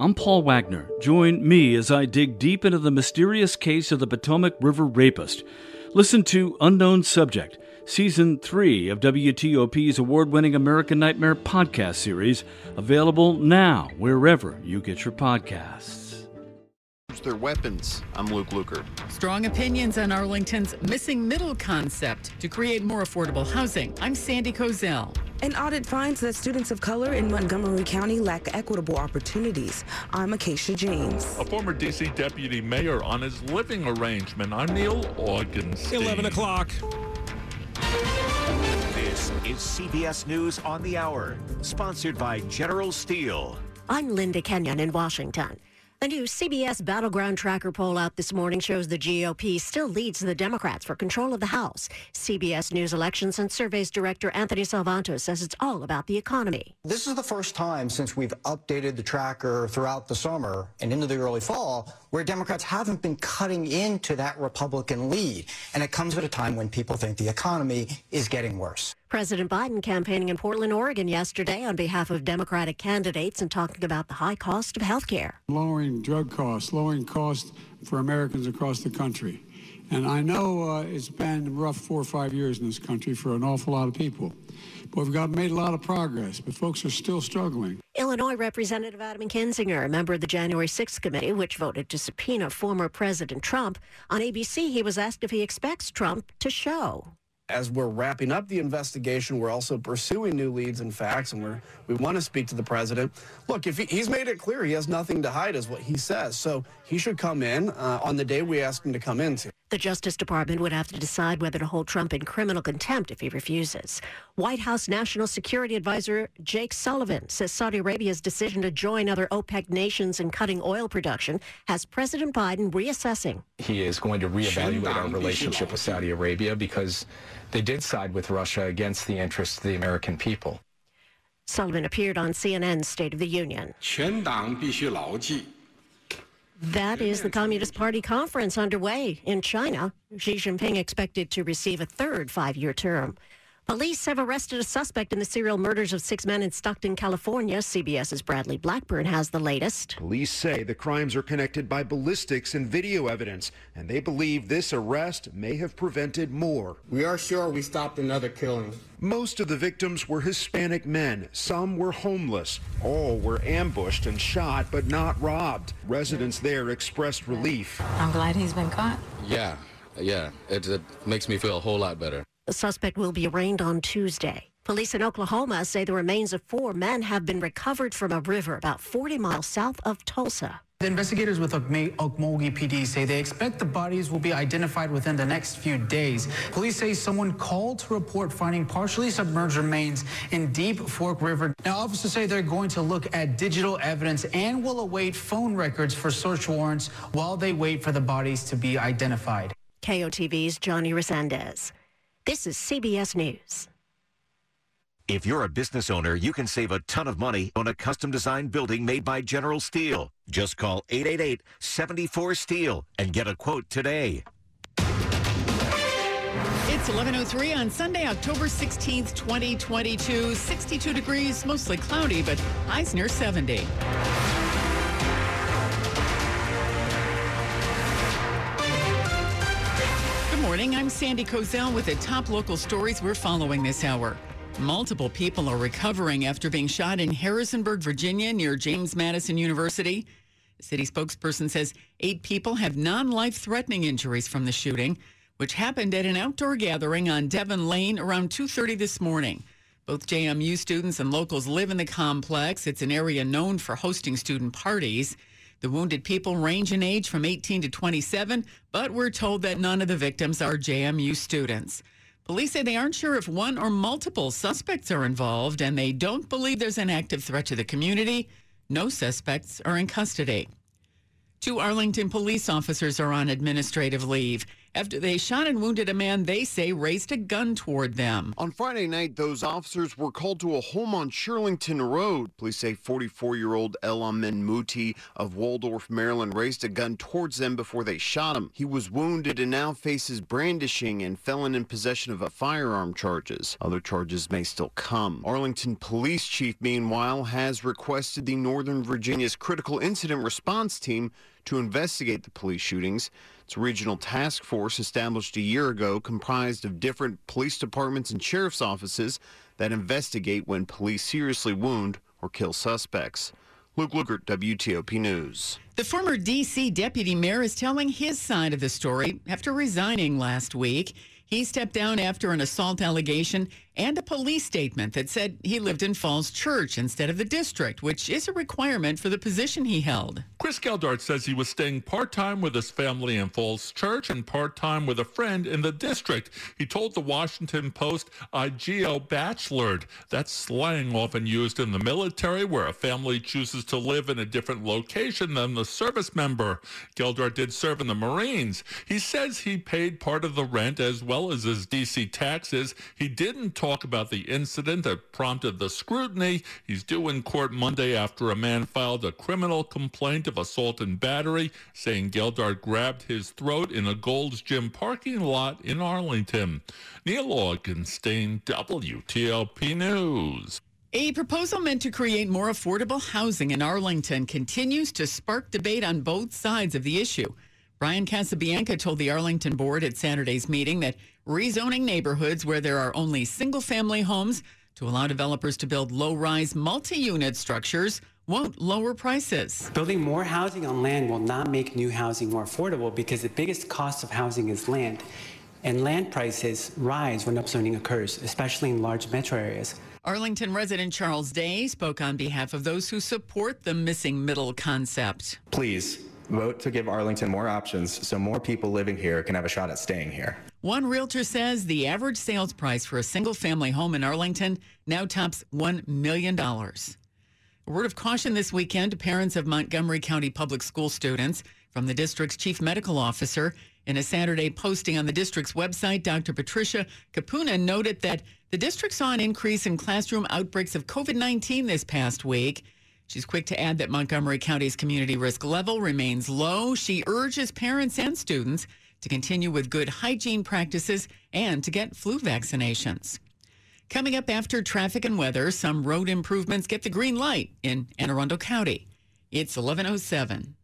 I'm Paul Wagner. Join me as I dig deep into the mysterious case of the Potomac River rapist. Listen to Unknown Subject, Season 3 of WTOP's award winning American Nightmare podcast series, available now wherever you get your podcasts their weapons. I'm Luke Lukert. Strong opinions on Arlington's missing middle concept to create more affordable housing. I'm Sandy Kozel. An audit finds that students of color in Montgomery County lack equitable opportunities. I'm Acacia James. A former D.C. deputy mayor on his living arrangement. I'm Neil Augenstein. 11 o'clock. This is CBS News on the Hour, sponsored by General Steel. I'm Linda Kenyon in Washington. A new CBS Battleground Tracker poll out this morning shows the GOP still leads the Democrats for control of the House. CBS News Elections and Surveys Director Anthony Salvanto says it's all about the economy. This is the first time since we've updated the tracker throughout the summer and into the early fall where Democrats haven't been cutting into that Republican lead. And it comes at a time when people think the economy is getting worse. President Biden campaigning in Portland, Oregon yesterday on behalf of Democratic candidates and talking about the high cost of health care. Lowering drug costs, lowering costs for Americans across the country. And I know uh, it's been rough four or five years in this country for an awful lot of people. But we've got made a lot of progress, but folks are still struggling. Illinois Representative Adam Kinzinger, a member of the January 6th committee, which voted to subpoena former President Trump. On ABC, he was asked if he expects Trump to show as we're wrapping up the investigation, we're also pursuing new leads and facts, and we're, we want to speak to the president. Look, if he, he's made it clear he has nothing to hide, is what he says. So he should come in uh, on the day we ask him to come in. To. The Justice Department would have to decide whether to hold Trump in criminal contempt if he refuses. White House National Security Advisor Jake Sullivan says Saudi Arabia's decision to join other OPEC nations in cutting oil production has President Biden reassessing. He is going to reevaluate our relationship with Saudi Arabia because they did side with Russia against the interests of the American people. Sullivan appeared on CNN's State of the Union. That is the Communist Party conference underway in China. Xi Jinping expected to receive a third five year term. Police have arrested a suspect in the serial murders of six men in Stockton, California. CBS's Bradley Blackburn has the latest. Police say the crimes are connected by ballistics and video evidence, and they believe this arrest may have prevented more. We are sure we stopped another killing. Most of the victims were Hispanic men. Some were homeless. All were ambushed and shot, but not robbed. Residents there expressed relief. I'm glad he's been caught. Yeah, yeah. It, it makes me feel a whole lot better. The suspect will be arraigned on Tuesday. Police in Oklahoma say the remains of four men have been recovered from a river about 40 miles south of Tulsa. The investigators with Okmulgee PD say they expect the bodies will be identified within the next few days. Police say someone called to report finding partially submerged remains in Deep Fork River. Now, officers say they're going to look at digital evidence and will await phone records for search warrants while they wait for the bodies to be identified. KOTV's Johnny Resendez. This is CBS News. If you're a business owner, you can save a ton of money on a custom designed building made by General Steel. Just call 888 74 Steel and get a quote today. It's 11.03 on Sunday, October 16th, 2022. 62 degrees, mostly cloudy, but highs near 70. Morning. I'm Sandy Kozel with the top local stories we're following this hour. Multiple people are recovering after being shot in Harrisonburg, Virginia, near James Madison University. The city spokesperson says eight people have non life threatening injuries from the shooting, which happened at an outdoor gathering on Devon Lane around 2:30 this morning. Both JMU students and locals live in the complex. It's an area known for hosting student parties. The wounded people range in age from 18 to 27, but we're told that none of the victims are JMU students. Police say they aren't sure if one or multiple suspects are involved, and they don't believe there's an active threat to the community. No suspects are in custody. Two Arlington police officers are on administrative leave after they shot and wounded a man they say raised a gun toward them. On Friday night, those officers were called to a home on Shirlington Road. Police say 44 year old Elamin Muti of Waldorf, Maryland, raised a gun towards them before they shot him. He was wounded and now faces brandishing and felon in possession of a firearm charges. Other charges may still come. Arlington Police Chief, meanwhile, has requested the Northern Virginia's Critical Incident Response Team to investigate the police shootings. It's regional task force established a year ago, comprised of different police departments and sheriff's offices that investigate when police seriously wound or kill suspects. Luke Lukert, WTOP News. The former D.C. deputy mayor is telling his side of the story after resigning last week. He stepped down after an assault allegation and a police statement that said he lived in Falls Church instead of the district, which is a requirement for the position he held. Chris Geldart says he was staying part time with his family in Falls Church and part time with a friend in the district. He told the Washington Post, I geo bachelored. That's slang often used in the military where a family chooses to live in a different location than the service member. Geldart did serve in the Marines. He says he paid part of the rent as well as his DC taxes. He didn't talk about the incident that prompted the scrutiny. He's due in court Monday after a man filed a criminal complaint of assault and battery, saying Geldart grabbed his throat in a Gold's Gym parking lot in Arlington. Neil Augenstein, WTOP News. A proposal meant to create more affordable housing in Arlington continues to spark debate on both sides of the issue. Brian Casabianca told the Arlington board at Saturday's meeting that rezoning neighborhoods where there are only single family homes to allow developers to build low rise multi unit structures won't lower prices. Building more housing on land will not make new housing more affordable because the biggest cost of housing is land. And land prices rise when upzoning occurs, especially in large metro areas. Arlington resident Charles Day spoke on behalf of those who support the missing middle concept. Please vote to give Arlington more options so more people living here can have a shot at staying here. One realtor says the average sales price for a single family home in Arlington now tops $1 million. A word of caution this weekend to parents of Montgomery County public school students from the district's chief medical officer. In a Saturday posting on the district's website, Dr. Patricia Kapunan noted that the district saw an increase in classroom outbreaks of COVID 19 this past week. She's quick to add that Montgomery County's community risk level remains low. She urges parents and students to continue with good hygiene practices and to get flu vaccinations. Coming up after traffic and weather, some road improvements get the green light in Anne Arundel County. It's 1107.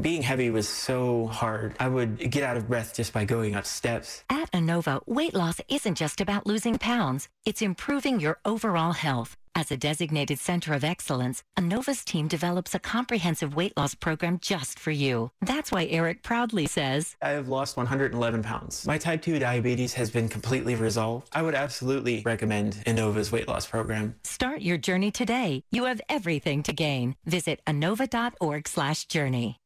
Being heavy was so hard. I would get out of breath just by going up steps. At Inova, weight loss isn't just about losing pounds, it's improving your overall health. As a designated center of excellence, Inova's team develops a comprehensive weight loss program just for you. That's why Eric proudly says, I have lost 111 pounds. My type 2 diabetes has been completely resolved. I would absolutely recommend Inova's weight loss program. Start your journey today. You have everything to gain. Visit inova.org slash journey.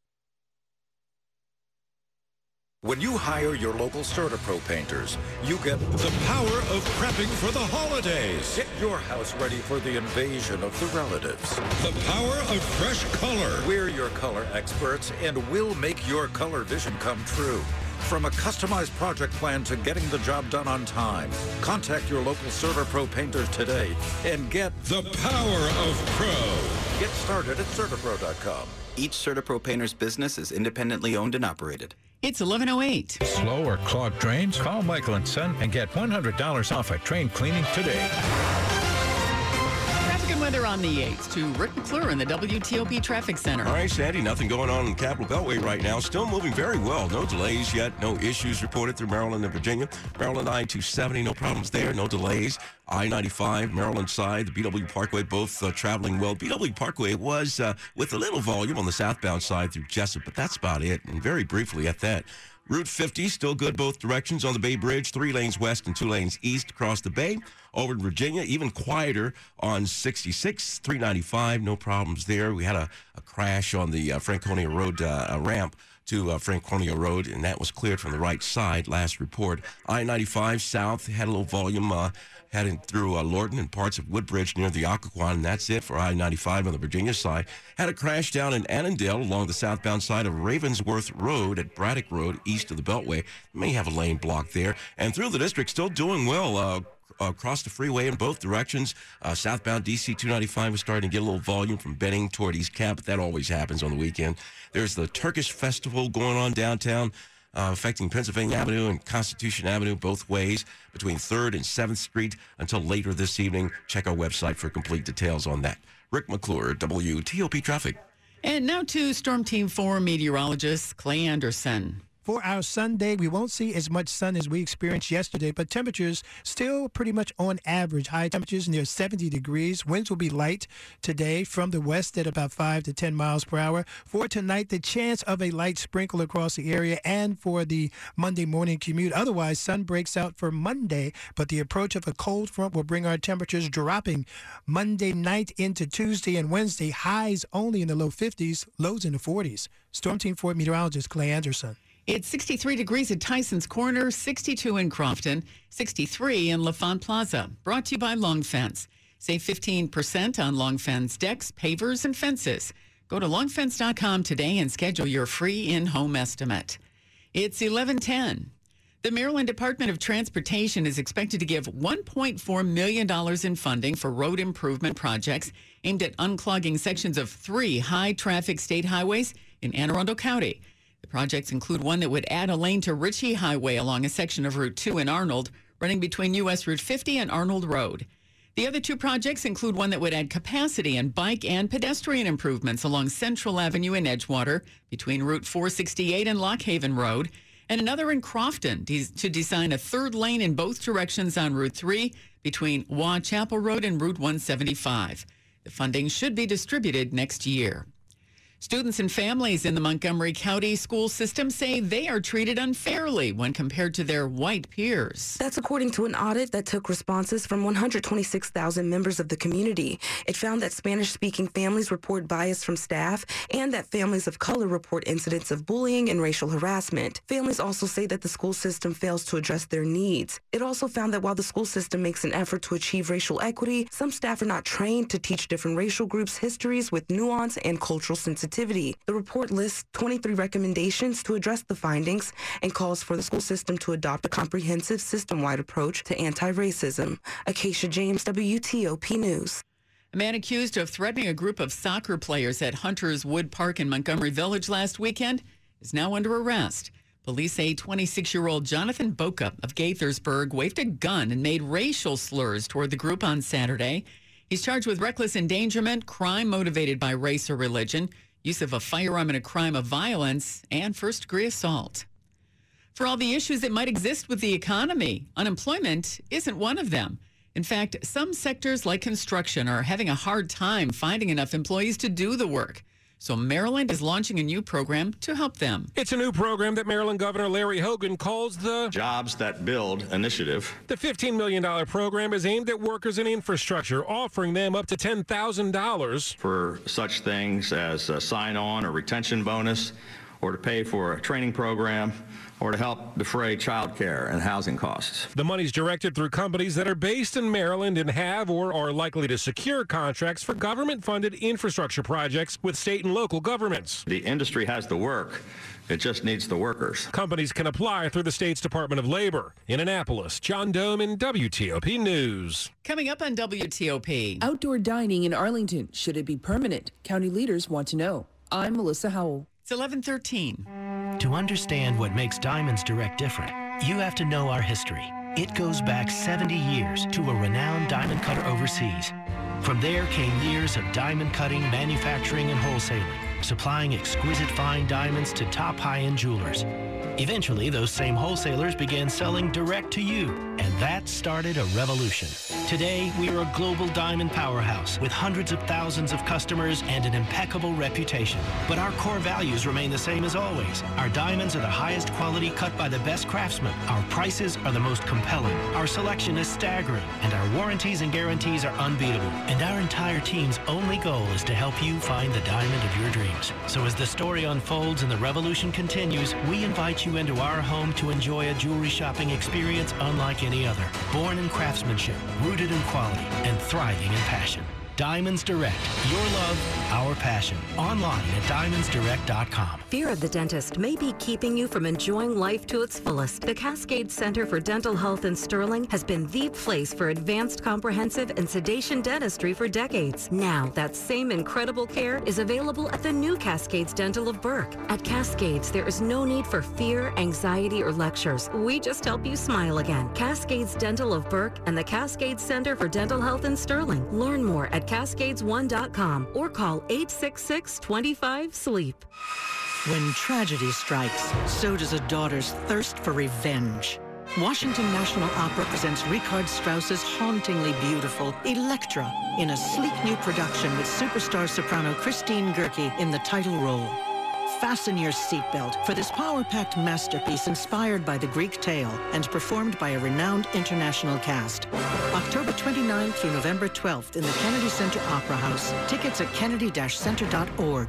When you hire your local CertaPro painters, you get the power of prepping for the holidays. Get your house ready for the invasion of the relatives. The power of fresh color. We're your color experts, and we'll make your color vision come true. From a customized project plan to getting the job done on time, contact your local CertaPro painters today and get the power of pro. Get started at CertaPro.com. Each CertaPro painter's business is independently owned and operated. It's 1108. Slow or clogged drains? Call Michael and Son and get $100 off a train cleaning today. Weather on the 8th to Rick McClure in the WTOP Traffic Center. All right, Sandy, nothing going on in the Capital Beltway right now. Still moving very well. No delays yet. No issues reported through Maryland and Virginia. Maryland I-270, no problems there. No delays. I-95, Maryland side, the BW Parkway, both uh, traveling well. BW Parkway was uh, with a little volume on the southbound side through Jessup, but that's about it. And very briefly at that. Route 50, still good both directions on the Bay Bridge, three lanes west and two lanes east across the Bay. Over in Virginia, even quieter on 66, 395, no problems there. We had a, a crash on the uh, Franconia Road uh, ramp to uh, Franconia Road, and that was cleared from the right side. Last report. I-95 South had a little volume uh, heading through uh, Lorton and parts of Woodbridge near the Occoquan, and that's it for I-95 on the Virginia side. Had a crash down in Annandale along the southbound side of Ravensworth Road at Braddock Road, east of the Beltway. May have a lane blocked there, and through the district, still doing well. Uh, across the freeway in both directions. Uh, southbound DC 295 was starting to get a little volume from Benning toward East Cap, but that always happens on the weekend. There's the Turkish Festival going on downtown. Uh, affecting Pennsylvania Avenue and Constitution Avenue both ways between 3rd and 7th Street until later this evening. Check our website for complete details on that. Rick McClure, WTOP Traffic. And now to Storm Team 4 meteorologist Clay Anderson. For our Sunday, we won't see as much sun as we experienced yesterday, but temperatures still pretty much on average. High temperatures near 70 degrees. Winds will be light today from the west at about 5 to 10 miles per hour. For tonight, the chance of a light sprinkle across the area and for the Monday morning commute. Otherwise, sun breaks out for Monday, but the approach of a cold front will bring our temperatures dropping Monday night into Tuesday and Wednesday. Highs only in the low 50s, lows in the 40s. Storm Team 4 meteorologist Clay Anderson. It's 63 degrees at Tyson's Corner, 62 in Crofton, 63 in L'Enfant Plaza. Brought to you by Long Fence. Save 15% on Long Fence decks, pavers, and fences. Go to longfence.com today and schedule your free in-home estimate. It's 1110. The Maryland Department of Transportation is expected to give $1.4 million in funding for road improvement projects aimed at unclogging sections of three high traffic state highways in Anne Arundel County. The projects include one that would add a lane to Ritchie Highway along a section of Route 2 in Arnold, running between U.S. Route 50 and Arnold Road. The other two projects include one that would add capacity and bike and pedestrian improvements along Central Avenue in Edgewater between Route 468 and Lock Haven Road, and another in Crofton to design a third lane in both directions on Route 3 between Waugh Chapel Road and Route 175. The funding should be distributed next year. Students and families in the Montgomery County school system say they are treated unfairly when compared to their white peers. That's according to an audit that took responses from 126,000 members of the community. It found that Spanish speaking families report bias from staff and that families of color report incidents of bullying and racial harassment. Families also say that the school system fails to address their needs. It also found that while the school system makes an effort to achieve racial equity, some staff are not trained to teach different racial groups' histories with nuance and cultural sensitivity sensitivity. The report lists 23 recommendations to address the findings and calls for the school system to adopt a comprehensive system-wide approach to anti-racism. Acacia James, WTOP News. A man accused of threatening a group of soccer players at Hunter's Wood Park in Montgomery Village last weekend is now under arrest. Police say 26 year old Jonathan Boca of Gaithersburg waved a gun and made racial slurs toward the group on Saturday. He's charged with reckless endangerment, crime motivated by race or religion, use of a firearm in a crime of violence, and first degree assault. For all the issues that might exist with the economy, unemployment isn't one of them. In fact, some sectors like construction are having a hard time finding enough employees to do the work. So Maryland is launching a new program to help them. It's a new program that Maryland Governor Larry Hogan calls the Jobs That Build Initiative. The $15 million program is aimed at workers in infrastructure, offering them up to $10,000 for such things as a sign on or retention bonus, or to pay for a training program, or to help defray child care and housing costs. The money's directed through companies that are based in Maryland and have or are likely to secure contracts for government funded infrastructure projects with state and local governments. The industry has the work. It just needs the workers. Companies can apply through the state's Department of Labor. In Annapolis, John Domen WTOP News. Coming up on WTOP. Outdoor dining in Arlington. Should it be permanent? County leaders want to know. I'm Melissa Howell. It's 1113. To understand what makes Diamonds Direct different, you have to know our history. It goes back 70 years to a renowned diamond cutter overseas. From there came years of diamond cutting, manufacturing, and wholesaling, supplying exquisite fine diamonds to top high-end jewelers. Eventually, those same wholesalers began selling direct to you And that started a revolution. Today, we are a global diamond powerhouse with hundreds of thousands of customers and an impeccable reputation. But our core values remain the same as always. Our diamonds are the highest quality cut by the best craftsmen. Our prices are the most compelling. Our selection is staggering. And our warranties and guarantees are unbeatable. And our entire team's only goal is to help you find the diamond of your dreams. So as the story unfolds and the revolution continues, we invite you into our home to enjoy a jewelry shopping experience unlike any other. Born in craftsmanship, rooted in quality, and thriving in passion. Diamonds Direct. Your love, our passion. Online at diamondsdirect.com. Fear of the dentist may be keeping you from enjoying life to its fullest. The Cascade Center for Dental Health in Sterling has been the place for advanced comprehensive and sedation dentistry for decades. Now, that same incredible care is available at the new Cascades Dental of Burke. At Cascades, there is no need for fear, anxiety, or lectures. We just help you smile again. Cascades Dental of Burke and the Cascades Center for Dental Health in Sterling. Learn more at cascades1.com or call 866 25 SLEEP. When tragedy strikes, so does a daughter's thirst for revenge. Washington National Opera presents Richard Strauss's hauntingly beautiful Elektra in a sleek new production with superstar soprano Christine Goerke in the title role. Fasten your seatbelt for this power-packed masterpiece inspired by the Greek tale and performed by a renowned international cast. October 29th through November 12th in the Kennedy Center Opera House. Tickets at kennedy-center.org.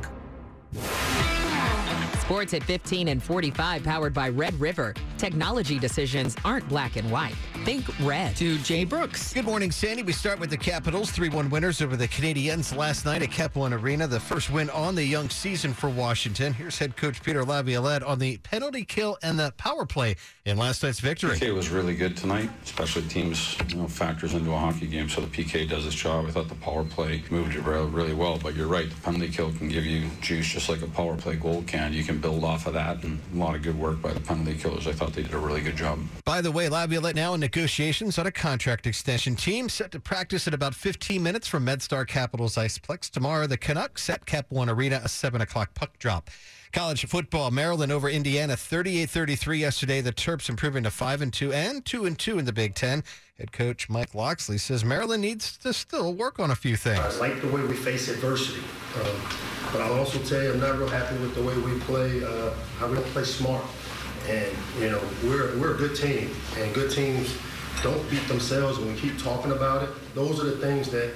Sports at 15 and 45 powered by Red River. Technology decisions aren't black and white. Think red. To Jay Brooks. Good morning, Sandy. We start with the Capitals. 3 1 winners over the Canadiens last night at Cap One Arena. The first win on the young season for Washington. Here's head coach Peter Laviolette on the penalty kill and the power play in last night's victory. PK was really good tonight. Special teams you know, factors into a hockey game, so the PK does its job. I thought the power play moved it really well, but you're right. The penalty kill can give you juice just like a power play goal can. You can build off of that, and a lot of good work by the penalty killers. I thought they did a really good job. By the way, Laviolette now in negotiations on a contract extension. Team set to practice in about 15 minutes from MedStar Capitals Iceplex. Tomorrow, the Canucks at Cap One Arena, a 7 o'clock puck drop. College football, Maryland over Indiana 38-33 yesterday. The Terps improving to 5 and 2 and 2 and 2 in the Big 10. Head coach Mike Locksley says Maryland needs to still work on a few things. I like the way we face adversity. Um, but I'll also tell you I'm not real happy with the way we play uh, how we don't play smart. And you know, we're we're a good team and good teams don't beat themselves and we keep talking about it. Those are the things that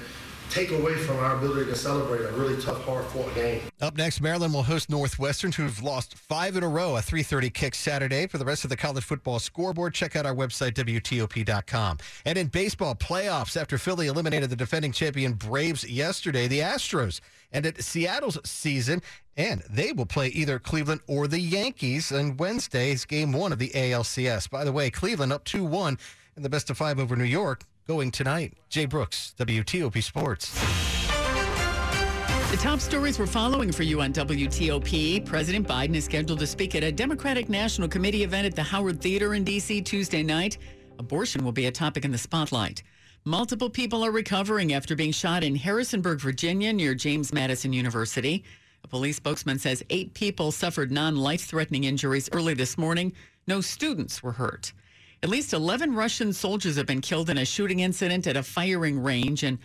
take away from our ability to celebrate a really tough, hard-fought game. Up next, Maryland will host Northwestern, who've lost five in a row. A 3:30 kick Saturday. For the rest of the college football scoreboard, check out our website wtop.com. And in baseball playoffs, after Philly eliminated the defending champion Braves yesterday, the Astros ended Seattle's season. And they will play either Cleveland or the Yankees on Wednesday's game one of the ALCS. By the way, Cleveland up 2 1 in the best of five over New York going tonight. Jay Brooks, WTOP Sports. The top stories we're following for you on WTOP. President Biden is scheduled to speak at a Democratic National Committee event at the Howard Theater in D.C. Tuesday night. Abortion will be a topic in the spotlight. Multiple people are recovering after being shot in Harrisonburg, Virginia, near James Madison University. A police spokesman says eight people suffered non life threatening injuries early this morning. No students were hurt. At least 11 Russian soldiers have been killed in a shooting incident at a firing range in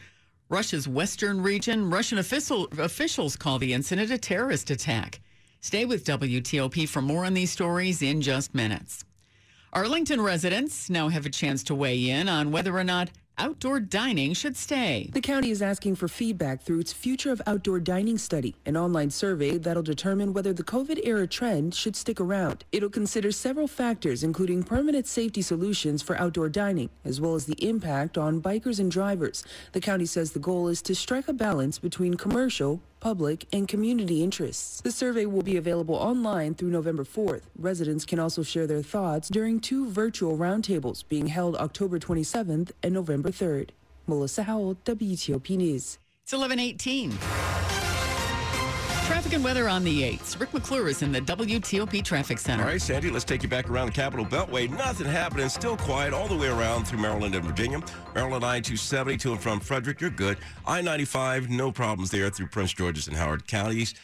Russia's western region. Russian official, officials call the incident a terrorist attack. Stay with WTOP for more on these stories in just minutes. Arlington residents now have a chance to weigh in on whether or not outdoor dining should stay. The county is asking for feedback through its Future of Outdoor Dining study, an online survey that'll determine whether the COVID era trend should stick around. It'll consider several factors, including permanent safety solutions for outdoor dining, as well as the impact on bikers and drivers. The county says the goal is to strike a balance between commercial, public, and community interests. The survey will be available online through November 4th. Residents can also share their thoughts during two virtual roundtables being held October 27th and November 3rd. Melissa Howell, WTOP News. It's 1118. Traffic and weather on the 8th. Rick McClure is in the WTOP Traffic Center. All right, Sandy, let's take you back around the Capital Beltway. Nothing happening, still quiet all the way around through Maryland and Virginia. Maryland I-270 to and from Frederick, you're good. I-95, no problems there through Prince George's and Howard counties.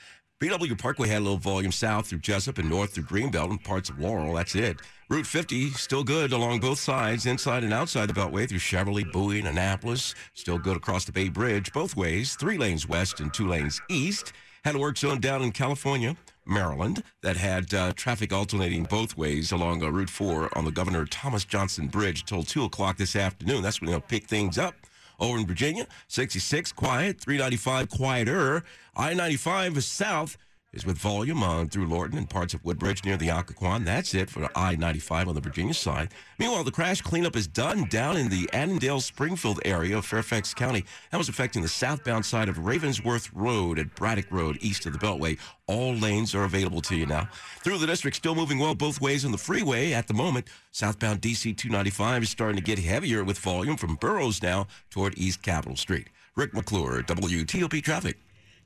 BW Parkway had a little volume south through Jessup and north through Greenbelt and parts of Laurel. That's it. Route 50 still good along both sides, inside and outside the Beltway through Cheverly, Bowie, and Annapolis. Still good across the Bay Bridge both ways, three lanes west and two lanes east. Had a work zone down in California, Maryland, that had uh, traffic alternating both ways along uh, Route 4 on the Governor Thomas Johnson Bridge until 2 o'clock this afternoon. That's when they'll pick things up. Over in Virginia, 66 quiet, 395 quieter. I 95 is south is with volume on through Lorton and parts of Woodbridge near the Occoquan. That's it for I 95 on the Virginia side. Meanwhile, the crash cleanup is done down in the Annandale Springfield area of Fairfax County. That was affecting the southbound side of Ravensworth Road at Braddock Road east of the Beltway. All lanes are available to you now. Through the district, still moving well both ways on the freeway at the moment. Southbound DC 295 is starting to get heavier with volume from Burroughs now toward East Capitol Street. Rick McClure, WTOP Traffic.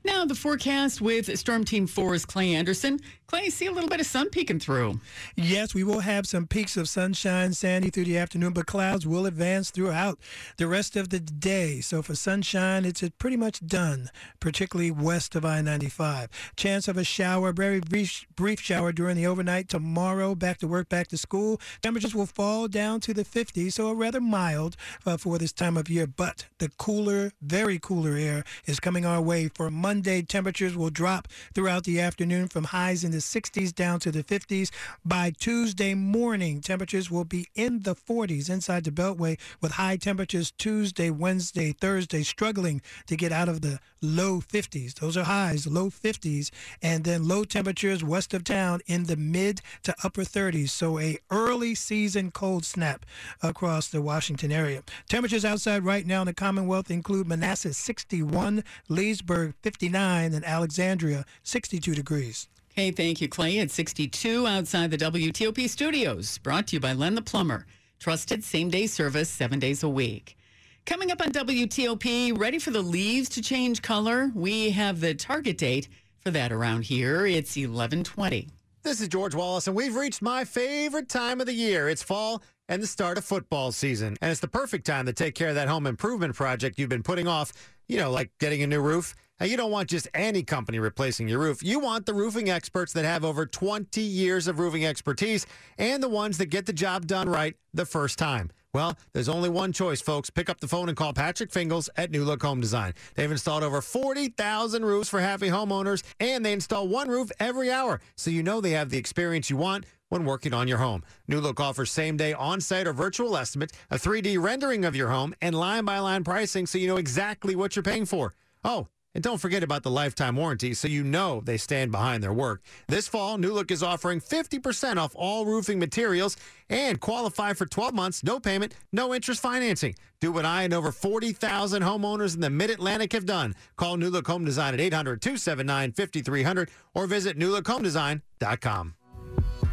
Now, the forecast with Storm Team 4's Clay Anderson. Clay, see a little bit of sun peeking through. Yes, we will have some peaks of sunshine, sandy through the afternoon, but clouds will advance throughout the rest of the day. So for sunshine, it's pretty much done, particularly west of I 95. Chance of a shower, very brief, brief shower during the overnight tomorrow. Back to work, back to school. Temperatures will fall down to the 50s, so rather mild uh, for this time of year. But the cooler, very cooler air is coming our way for Monday. Monday, temperatures will drop throughout the afternoon from highs in the 60s down to the 50s. By Tuesday morning, temperatures will be in the 40s inside the Beltway with high temperatures Tuesday, Wednesday, Thursday, struggling to get out of the low 50s. Those are highs, low 50s, and then low temperatures west of town in the mid to upper 30s. So a early season cold snap across the Washington area. Temperatures outside right now in the Commonwealth include Manassas 61, Leesburg 50. 59 and Alexandria 62 degrees. Okay, thank you, Clay. It's 62 outside the WTOP studios. Brought to you by Len the Plumber. Trusted same day service seven days a week. Coming up on WTOP, ready for the leaves to change color? We have the target date for that around here. It's 1120. This is George Wallace, and we've reached my favorite time of the year. It's fall and the start of football season. And it's the perfect time to take care of that home improvement project you've been putting off, you know, like getting a new roof. Now, you don't want just any company replacing your roof. You want the roofing experts that have over 20 years of roofing expertise and the ones that get the job done right the first time. Well, there's only one choice, folks. Pick up the phone and call Patrick Fingles at New Look Home Design. They've installed over 40,000 roofs for happy homeowners, and they install one roof every hour, so you know they have the experience you want when working on your home. New Look offers same day on site or virtual estimate, a 3D rendering of your home, and line by line pricing so you know exactly what you're paying for. Oh, and don't forget about the lifetime warranty so you know they stand behind their work. This fall, New Look is offering 50% off all roofing materials and qualify for 12 months, no payment, no interest financing. Do what I and over 40,000 homeowners in the Mid Atlantic have done. Call New Look Home Design at 800 279 5300 or visit newlookhomedesign.com.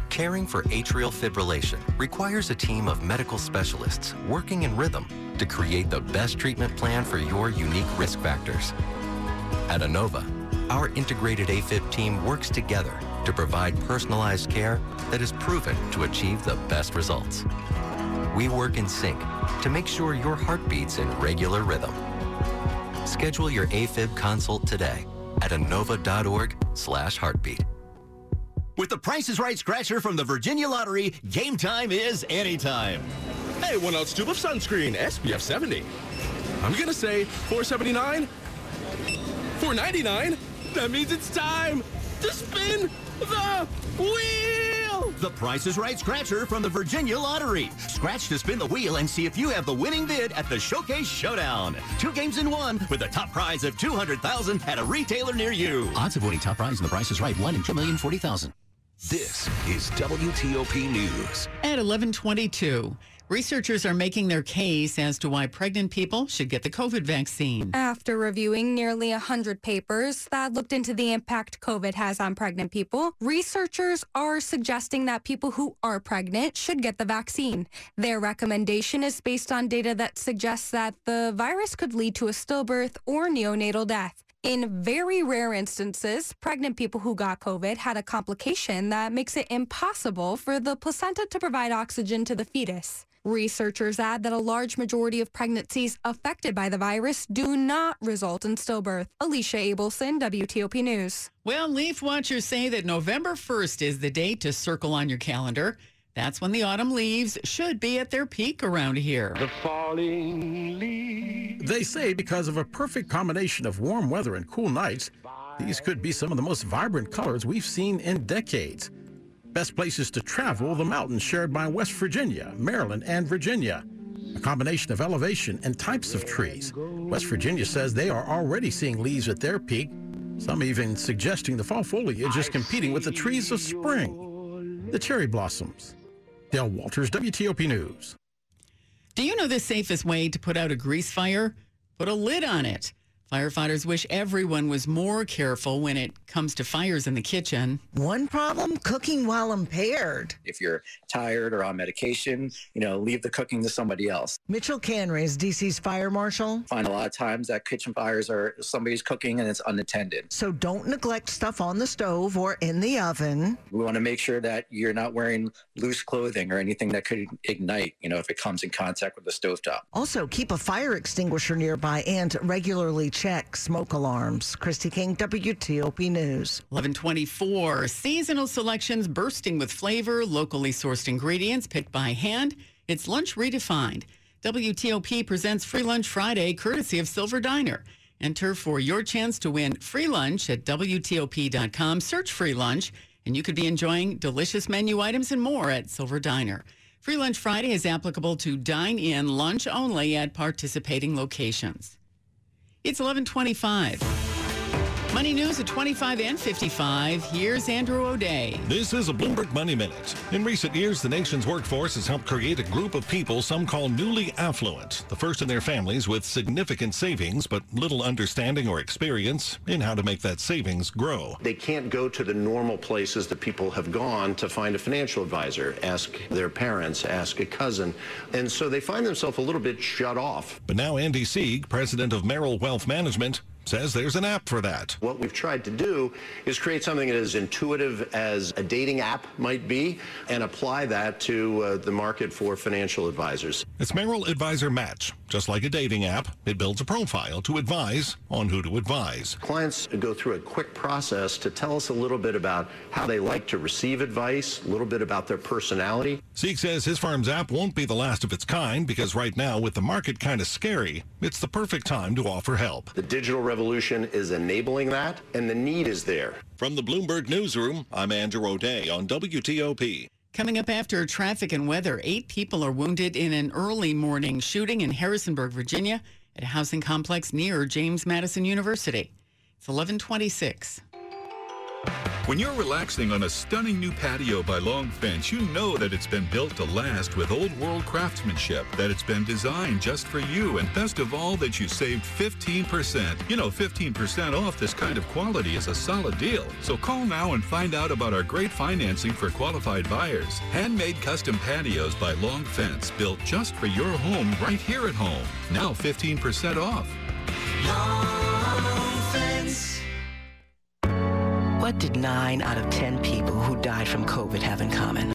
Caring for atrial fibrillation requires a team of medical specialists working in rhythm to create the best treatment plan for your unique risk factors. At Inova, our integrated AFib team works together to provide personalized care that is proven to achieve the best results. We work in sync to make sure your heart beats in regular rhythm. Schedule your AFib consult today at inova.org slash heartbeat. With the Price is Right scratcher from the Virginia Lottery, game time is anytime. Hey, one ounce tube of sunscreen, SPF 70. I'm gonna say 479 $4.99? That means it's time to spin the wheel! The Price is Right Scratcher from the Virginia Lottery. Scratch to spin the wheel and see if you have the winning bid at the Showcase Showdown. Two games in one with a top prize of 200000 at a retailer near you. Odds of winning top prize in the Price is Right, 1 in 2,040,000. This is WTOP News. At 1122. Researchers are making their case as to why pregnant people should get the COVID vaccine. After reviewing nearly 100 papers that looked into the impact COVID has on pregnant people, researchers are suggesting that people who are pregnant should get the vaccine. Their recommendation is based on data that suggests that the virus could lead to a stillbirth or neonatal death. In very rare instances, pregnant people who got COVID had a complication that makes it impossible for the placenta to provide oxygen to the fetus. Researchers add that a large majority of pregnancies affected by the virus do not result in stillbirth. Alicia Abelson, WTOP News. Well, leaf watchers say that November 1st is the date to circle on your calendar. That's when the autumn leaves should be at their peak around here. The falling leaves. They say because of a perfect combination of warm weather and cool nights, these could be some of the most vibrant colors we've seen in decades. Best places to travel, the mountains shared by West Virginia, Maryland, and Virginia. A combination of elevation and types of trees. West Virginia says they are already seeing leaves at their peak, some even suggesting the fall foliage is competing with the trees of spring. The cherry blossoms. Dale Walters, WTOP News. Do you know the safest way to put out a grease fire? Put a lid on it. Firefighters wish everyone was more careful when it comes to fires in the kitchen. One problem cooking while impaired. If you're tired or on medication, you know, leave the cooking to somebody else. Mitchell Canry is DC's fire marshal. Find a lot of times that kitchen fires are somebody's cooking and it's unattended. So don't neglect stuff on the stove or in the oven. We want to make sure that you're not wearing loose clothing or anything that could ignite, you know, if it comes in contact with the stovetop. Also, keep a fire extinguisher nearby and regularly check smoke alarms. Christy King, WTOP News. 1124. Seasonal selections bursting with flavor, locally sourced ingredients picked by hand. It's lunch redefined. WTOP presents Free Lunch Friday, courtesy of Silver Diner. Enter for your chance to win free lunch at WTOP.com. Search free lunch, and you could be enjoying delicious menu items and more at Silver Diner. Free Lunch Friday is applicable to dine in lunch only at participating locations. It's 1125. Money news at 25 and 55. Here's Andrew O'Day. This is a Bloomberg Money Minute. In recent years, the nation's workforce has helped create a group of people some call newly affluent, the first in their families with significant savings, but little understanding or experience in how to make that savings grow. They can't go to the normal places that people have gone to find a financial advisor, ask their parents, ask a cousin. And so they find themselves a little bit shut off. But now Andy Sieg, president of Merrill Wealth Management, says there's an app for that. What we've tried to do is create something that is intuitive as a dating app might be and apply that to uh, the market for financial advisors. It's Merrill Advisor Match. Just like a dating app, it builds a profile to advise on who to advise. Clients go through a quick process to tell us a little bit about how they like to receive advice, a little bit about their personality. Sieg says his firm's app won't be the last of its kind because right now, with the market kind of scary, it's the perfect time to offer help. The digital revolution is enabling that, and the need is there. From the Bloomberg Newsroom, I'm Andrew O'Day on WTOP. Coming up after traffic and weather, eight people are wounded in an early morning shooting in Harrisonburg, Virginia, at a housing complex near James Madison University. It's 1126. When you're relaxing on a stunning new patio by Long Fence, you know that it's been built to last with old world craftsmanship, that it's been designed just for you, and best of all, that you saved 15%. You know, 15% off this kind of quality is a solid deal. So call now and find out about our great financing for qualified buyers. Handmade custom patios by Long Fence, built just for your home right here at home. Now 15% off. Long. What did 9 out of 10 people who died from COVID have in common?